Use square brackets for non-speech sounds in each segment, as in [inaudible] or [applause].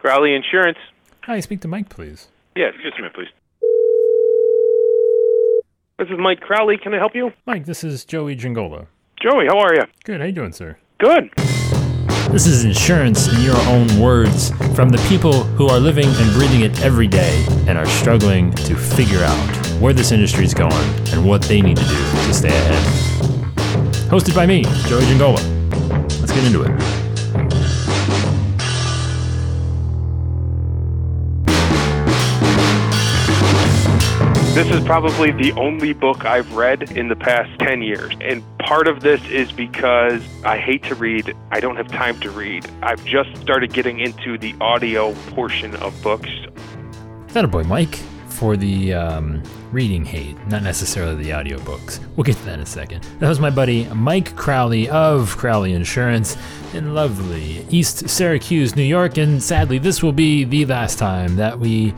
Crowley Insurance. Hi, speak to Mike, please. Yes, just a minute, please. This is Mike Crowley. Can I help you? Mike, this is Joey Giangola. Joey, how are you? Good, how you doing, sir? Good. This is insurance in your own words from the people who are living and breathing it every day and are struggling to figure out where this industry is going and what they need to do to stay ahead. Hosted by me, Joey Giangola. Let's get into it. This is probably the only book I've read in the past 10 years. And part of this is because I hate to read. I don't have time to read. I've just started getting into the audio portion of books. That a boy, Mike, for the um, reading hate, not necessarily the audiobooks. We'll get to that in a second. That was my buddy Mike Crowley of Crowley Insurance in lovely East Syracuse, New York. And sadly, this will be the last time that we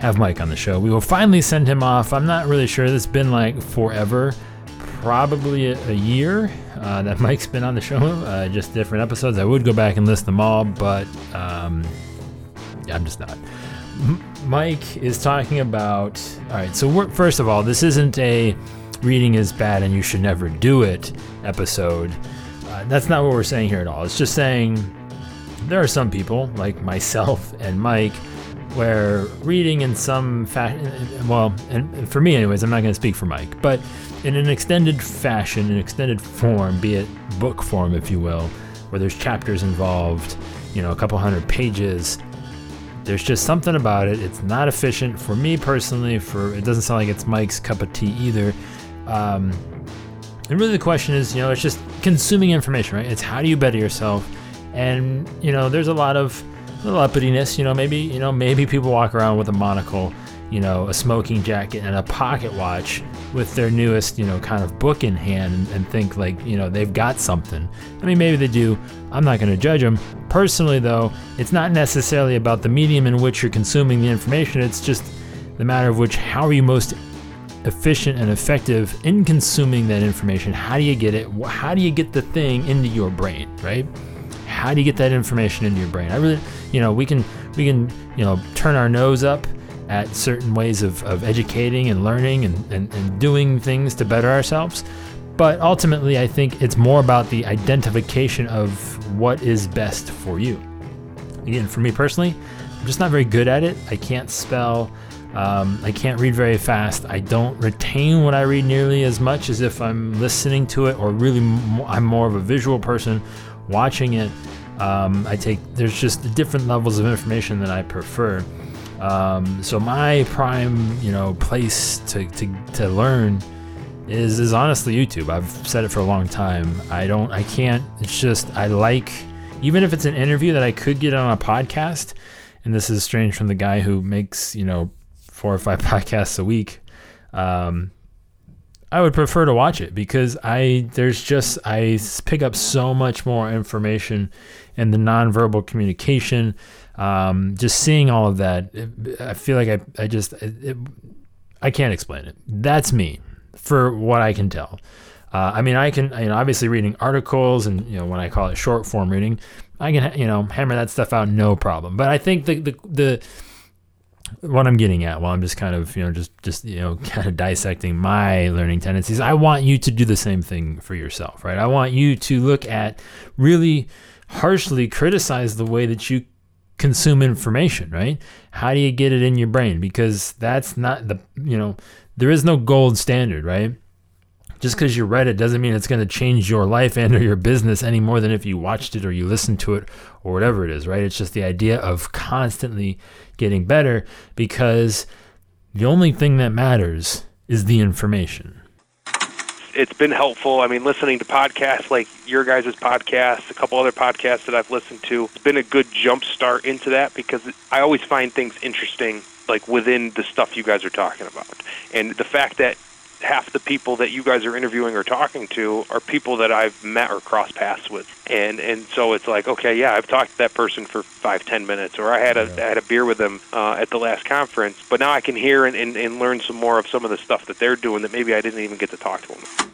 have Mike on the show. We will finally send him off. I'm not really sure. It's been like forever, probably a, year uh, that [laughs] Mike's been on the show, uh, just different episodes. I would go back and list them all, but um, I'm just not. M- Mike is talking about. All right, so first of all, this isn't a reading is bad and you should never do it episode. Uh, that's not what we're saying here at all. It's just saying there are some people like myself and Mike where reading in some fashion, well, and, for me, anyways, I'm not going to speak for Mike, but in an extended fashion, an extended form, be it book form, if you will, where there's chapters involved, you know, a couple hundred pages. There's just something about it. It's not efficient for me personally. For it doesn't sound like it's Mike's cup of tea either. Um, and really, the question is, you know, it's just consuming information, right? It's how do you better yourself? And you know, there's a lot of little uppityness. You know, maybe you know maybe people walk around with a monocle, you know, a smoking jacket and a pocket watch with their newest you know kind of book in hand and, and think like you know they've got something. I mean, maybe they do. I'm not going to judge them. Personally, though, it's not necessarily about the medium in which you're consuming the information. It's just the matter of which how are you most efficient and effective in consuming that information how do you get it how do you get the thing into your brain right how do you get that information into your brain? I really you know we can we can you know turn our nose up at certain ways of, of educating and learning and, and, and doing things to better ourselves. But ultimately i think it's more about the identification of what is best for you. Again for me personally i'm just not very good at it. I can't spell. Um, I can't read very fast. I don't retain what I read nearly as much as if I'm listening to it, or really, m- I'm more of a visual person watching it. Um, I take there's just different levels of information that I prefer. Um, so my prime, you know, place to, to, to learn is is honestly YouTube. I've said it for a long time. I don't, I can't. It's just I like, even if it's an interview that I could get on a podcast. And this is strange from the guy who makes you know four or five [laughs] podcasts a week, um, I would prefer to watch it because I there's just I pick up so much more information in the nonverbal communication. Um, just seeing all of that, it, I feel like I I just it, I can't explain it. That's me for what I can tell. Uh, I mean, I can, you know, obviously reading articles and, you know, when I call it short form reading, I can, you know, hammer that stuff out no problem. But I think the, the, the, what I'm getting at while I'm just kind of, you know, just, just, you know, [laughs] kind of dissecting my learning tendencies, I want you to do the same thing for yourself, right? I want you to look at really harshly criticize the way that you consume information, right? How do you get it in your brain? Because that's not the, you know, there is no gold standard, right? Just because you read it doesn't mean it's going to change your life and or your business any more than if you watched it or you listened to it or whatever it is, right? It's just the idea of constantly getting better because the only thing that matters is the information. It's been helpful. I mean, listening to podcasts like your guys' podcast, a couple other podcasts that I've listened to, it's been a good jump start into that because I always find things interesting, like within the stuff you guys are talking about. And the fact that half the people that you guys are interviewing or talking to are people that I've met or crossed paths with, and and so it's like, okay, yeah, I've talked to that person for five, ten minutes, or I had a I had a beer with them uh, at the last conference, but now I can hear and, and, and learn some more of some of the stuff that they're doing that maybe I didn't even get to talk to them.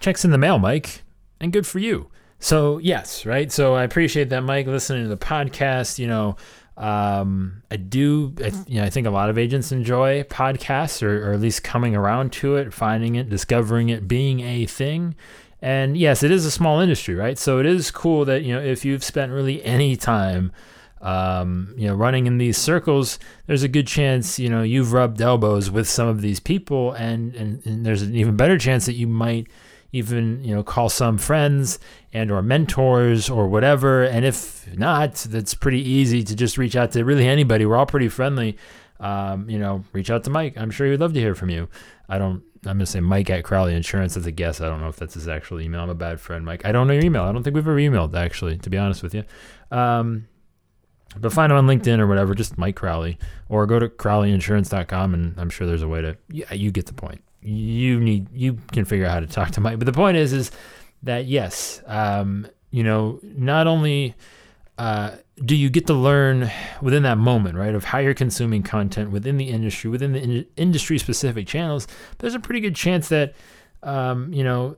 Checks in the mail, Mike, and good for you. So yes, right. So I appreciate that, Mike, listening to the podcast. You know, Um, I do, I, you know, I think a lot of agents enjoy podcasts or, or at least coming around to it, finding it, discovering it, being a thing. And yes, it is a small industry, right? So it is cool that, you know, if you've spent really any time, um, you know, running in these circles, there's a good chance, you know, you've rubbed elbows with some of these people and, and, and there's an even better chance that you might even you know call some friends and or mentors or whatever. And if not that's pretty easy to just reach out to really anybody. We're all pretty friendly. Um, you know reach out to mike. I'm sure he would love to hear from you. I don't i'm going to say mike at crowley insurance. As a guess. I don't know if that's his actual email. I'm a bad friend mike. I don't know your email. I don't think we've ever emailed actually to be honest with you. Um, but find him on LinkedIn or whatever, just Mike Crowley, or go to crowleyinsurance.com, and I'm sure there's a way to. Yeah, you get the point you need you can figure out how to talk to Mike. But the point is, is that yes, um, you know, not only uh, do you get to learn within that moment, right, of how you're consuming content within the industry, within the in- industry specific channels, there's a pretty good chance that, um, you know,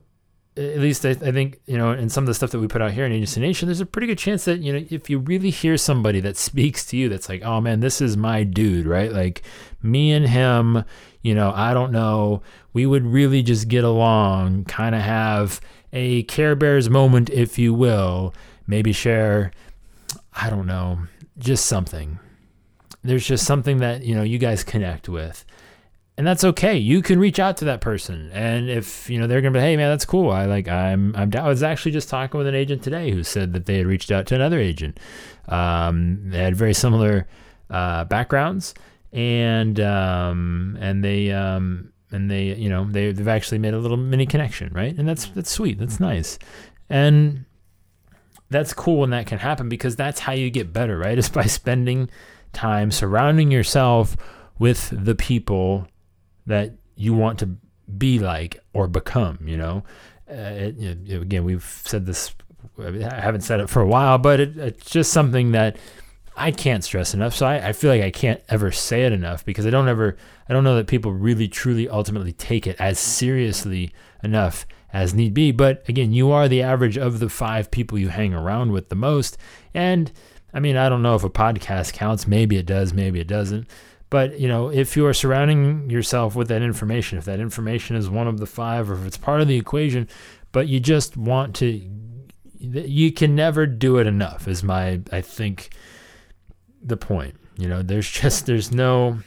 at least I, I, think you know in some of the stuff that we put out here in Agency Nation, there's a pretty good chance that you know if you really hear somebody that [laughs] speaks to you, that's like, oh man, this is my dude, right? Like me and him, you know, I don't know, we would really just get along, kind of have a Care Bears moment, if you will, maybe share, I don't know, just something. There's just something that you know you guys connect with and that's okay. You can reach out to that person, and if you know they're gonna be, hey man, that's cool. I like I'm I'm. I was actually just talking with an agent today who said that they had reached out to another agent. Um, they had very similar uh, backgrounds, and um, and they um, and they you know they they've actually made a little mini connection, right? And that's that's sweet. That's nice, and that's cool when that can happen because that's how you get better, right? [laughs] Is by spending time surrounding yourself with the people that you want to be like or become, you know. Uh, it, know again, we've said this, I haven't said it for a while, but it, it's just something that I can't stress enough. So I, I feel like I can't ever say it enough because I don't ever, I don't know that people really, truly, ultimately take it as seriously enough as need be. But again, you are the average of the five people you hang around with the most. And I mean, I don't know if a podcast counts. Maybe it does, maybe it doesn't. But you know, if you are surrounding yourself with that information, if that information is one of the five, or if it's part of the equation, but you just want to, you can never do it enough. Is my I think the point. You know, there's just there's no.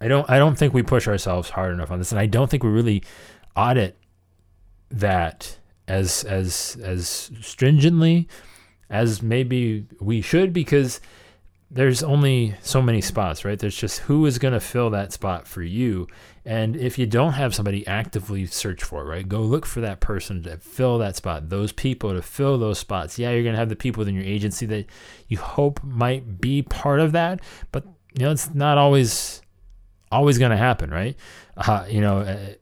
I don't I don't think we push ourselves hard enough on this, and I don't think we really audit that as as as stringently as maybe we should because there's only so many spots, right? There's just who is going to fill that spot for you. And if you don't have somebody actively search for it, right? Go look for that person to fill that spot, those people to fill those spots. Yeah, you're going to have the people within your agency that you hope might be part of that, but you know, it's not always always going to happen, right? Uh, you know, uh,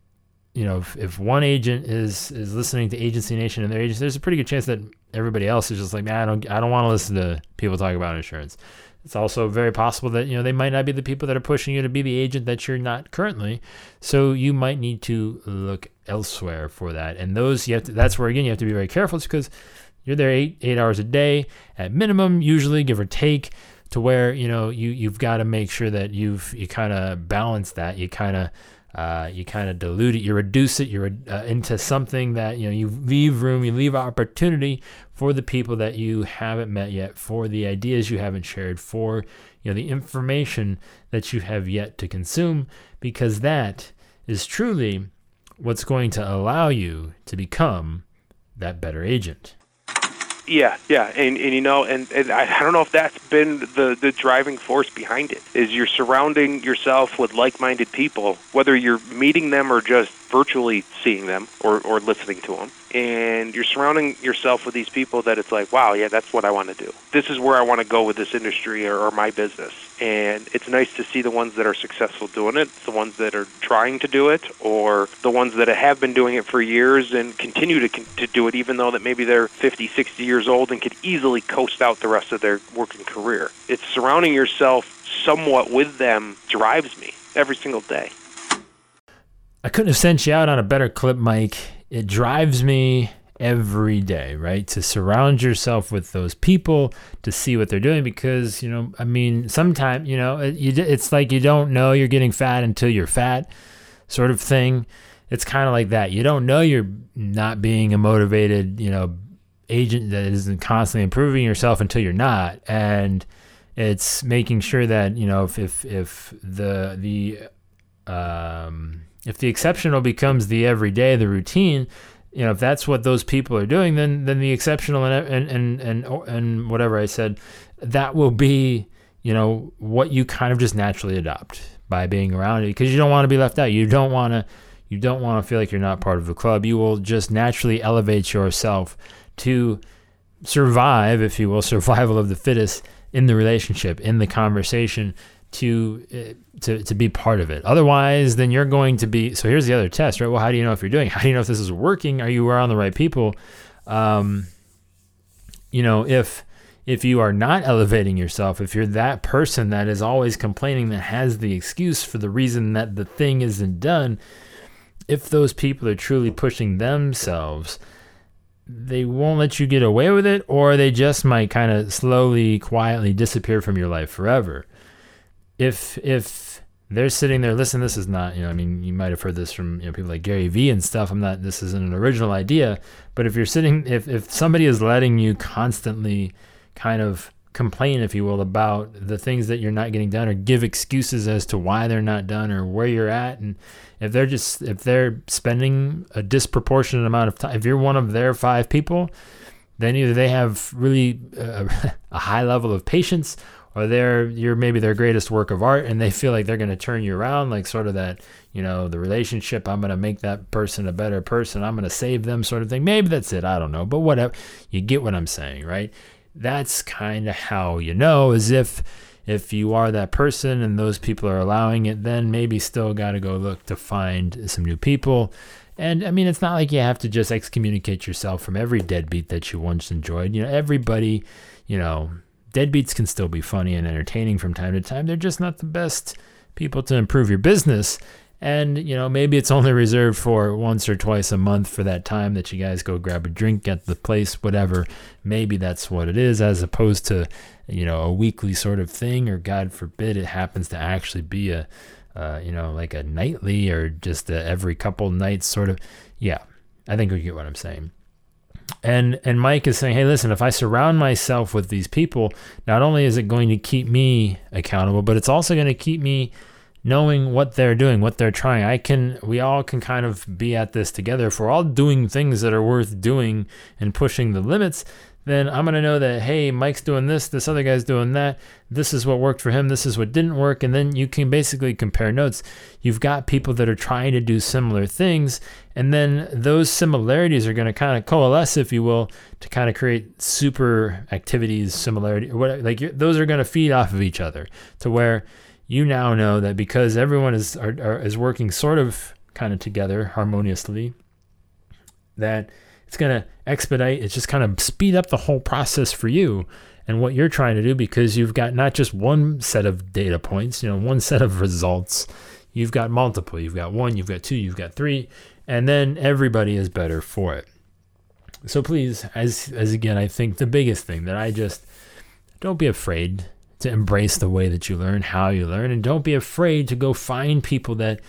you know, if, if one agent is is listening to Agency Nation and their agents, there's a pretty good chance that everybody else is just like, man, I don't I don't want to listen to people talk about insurance. It's also very possible that you know they might not be the people that are pushing you to be the agent that you're not currently. So you might need to look elsewhere for that. And those you have to, that's where again you have to be very careful it's because you're there eight eight hours a day at minimum, usually give or take, to where you know you you've got to make sure that you've you kind of balance that. You kind of uh, you kind of dilute it, you reduce it, you're uh, into something that you know you leave room, you leave opportunity for the people that you haven't met yet, for the ideas you haven't shared, for you know the information that you have yet to consume, because that is truly what's going to allow you to become that better agent. Yeah, yeah, and and you know, and, and I, don't know if that's been the the driving force behind it. Is you're surrounding yourself with like-minded people, whether you're meeting them or just virtually seeing them or or listening to them and you're surrounding yourself with these people that it's like, wow, yeah, that's what I want to do. This is where I want to go with this industry or, or my business. And it's nice to see the ones that are successful doing it, the ones that are trying to do it, or the ones that have been doing it for years and continue to, to do it, even though that maybe they're 50, 60 years old and could easily coast out the rest of their working career. It's surrounding yourself somewhat with them drives me every single day. I couldn't have sent you out on a better clip, Mike it drives me every day, right? To surround yourself with those people, to see what they're doing, because you know, I mean, sometimes you know, it, you, it's like you don't know you're getting fat until you're fat, sort of thing. It's kind of like that. You don't know you're not being a motivated, you know, agent that isn't constantly improving yourself until you're not, and it's making sure that you know if if, if the the um, if the exceptional becomes the everyday, the routine, you know, if that's what those people are doing, then then the exceptional and and and and, and whatever I said, that will be you know what you kind of just naturally adopt by being around it because you don't want to be left out. You don't want to you don't want to feel like you're not part of the club. You will just naturally elevate yourself to survive, if you will, [laughs] survival of the fittest in the relationship, in the conversation, to uh, to to be part of it. Otherwise, then you're going to be. So here's the other test, right? Well, how do you know if you're doing? [laughs] How do you know if this is working? Are you around the right people? Um, you know, if if you are not elevating yourself, if you're that person that is always complaining, that has the excuse for the reason that the thing isn't done, if those people are truly pushing themselves, they won't let you get away with it, or they just might kind of slowly, quietly disappear from your life forever if if they're sitting there, listen, this is not, you know, I mean, you might have heard this from you know people like Gary Vee and stuff. I'm not, this isn't an original idea, but if you're sitting, if if somebody is letting you constantly kind of complain, if you will, about the things that you're not getting done, or give excuses as to why they're not done, or where you're at, and if they're just if they're spending a disproportionate amount of time, if you're one of their five people, then either they have really uh, [laughs] a high level of patience or they're you're maybe their greatest work of art and they feel like they're going to turn you around like sort of that you know the relationship i'm going to make that person a better person. I'm going to save them sort of thing. Maybe that's it. I don't know. But whatever you get what i'm saying right? That's kind of how you know is if if you are that person and those people are allowing it then maybe still got to go look to find some new people. And I mean, it's not like you have to just excommunicate yourself from every deadbeat that you once enjoyed. You know, everybody, you know, deadbeats can still be funny and entertaining from time to time. They're just not the best people to improve your business. And, you know, maybe it's only reserved for once or twice a month for that time that you guys go grab a drink at the place, whatever. Maybe that's what it is, as opposed to, you know, a weekly sort of thing, or God forbid it happens to actually be a, uh, you know, like a nightly or just every couple nights sort of. Yeah, I think we get what I'm saying and and Mike is saying, "Hey, listen, if I surround myself with these people, not only is it going to keep me accountable, but it's also going to keep me knowing what they're doing, what they're trying. I can we all can kind of be at this together. If we're all doing things that are worth doing and pushing the limits, then I'm going to know that, hey, Mike's doing this, this other guy's doing that. This is what worked for him, this is what didn't work. And then you can basically compare notes. You've got people that are trying to do similar things. And then those similarities are going to kind of coalesce, if you will, to kind of create super activities, similarity, what, like those are going to feed off of each other to where you now know that because everyone is, are, are, is working sort of kind of together harmoniously, that it's going to expedite, it's just kind of speed up the whole process for you and what you're trying to do because you've got not just one set of data points, you know, one set of results. You've got multiple. You've got one, you've got two, you've got three, and then everybody is better for it. So please, as as again, I think the biggest thing that I just don't be afraid to embrace the way that you learn, how you learn, and don't be afraid to go find people that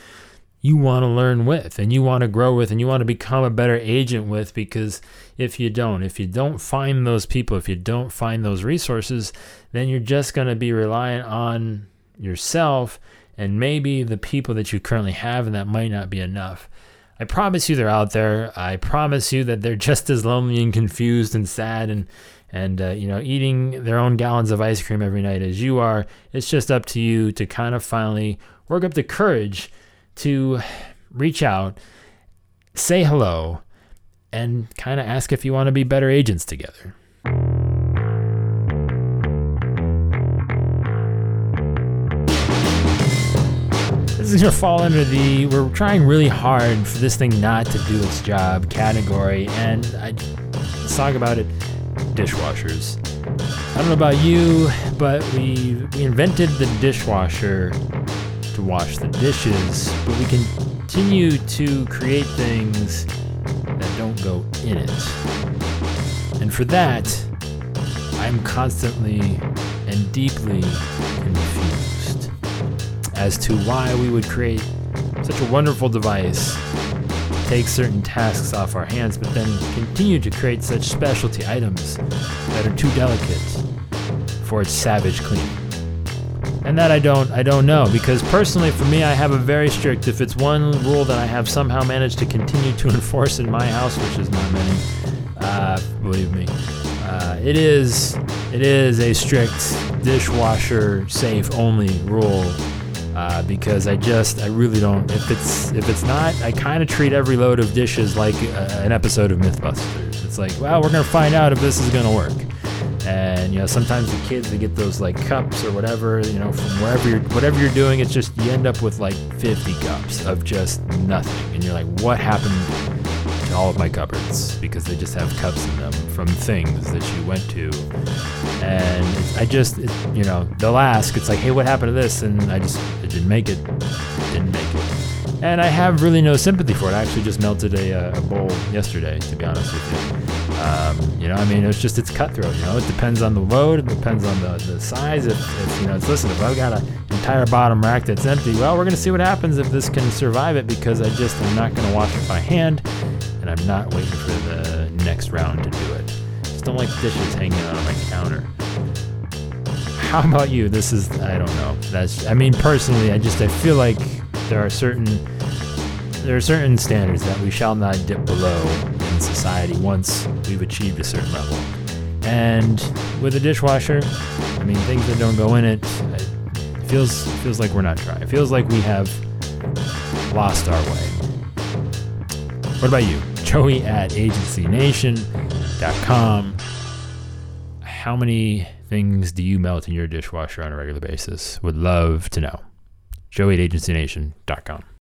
you want to learn with and you want to grow with and you want to become a better agent with because if you don't if you don't find those people if you don't find those resources then you're just going to be reliant on yourself and maybe the people that you currently have and that might not be enough. I promise you they're out there. I promise you that they're [laughs] just as lonely and confused and sad and and uh, you know eating their own gallons of ice cream every night as you are. It's just up to you to kind of finally work up the courage to reach out, say hello, and kind of ask if you want to be better agents together. This is going to fall under the we're trying really hard for this thing not to do its job category, and I, let's talk about it dishwashers. I don't know about you, but we, we invented the dishwasher to wash the dishes, but we continue to create things that don't go in it. And for that, I'm constantly and deeply confused as to why we would create such a wonderful device, take certain tasks off our hands, but then continue to create such specialty items that are too delicate for its savage clean. And that I don't I don't know because personally for me I have a very strict if it's one rule that I have somehow managed to continue to [laughs] enforce in my house, which is not many, uh, believe me, uh, it is it is a strict dishwasher safe only rule uh, because I just I really don't if it's if it's not I kind of treat every load of dishes like uh, an episode of MythBusters. It's like well we're gonna find out if this is gonna work. And you know sometimes the kids they get those like cups or whatever you know from wherever you're whatever you're doing it's just you end up with like 50 cups of just nothing. And you're like what happened to all of my cupboards? Because they just have cups in them from things that you went to. And I just it, you know they'll ask it's like hey what happened to this? And I just it didn't make it didn't make it. And I have really no sympathy for it. I actually just melted a, uh, a bowl yesterday to be honest with you um, you know, I mean, it's just it's cutthroat. You know, it depends on the load, it depends on the, the size. If, if you know, it's listen, if I've got an entire bottom rack that's empty, well, we're gonna see what happens if this can survive it because I just am not gonna wash it by hand, and I'm not waiting for the next round to do it. Just don't like dishes hanging out on my counter. How about you? This is I don't know. That's I mean, personally, I just I feel like there are certain there are certain standards that we shall not dip below in society once we've achieved a certain level. And with a dishwasher, I mean, things that don't go in it, it feels feels like we're not trying. It feels like we have lost our way. What about you? [laughs] Joey at agencynation.com. How many things do you melt in your dishwasher on a regular basis? Would love to know. Joey at agencynation.com.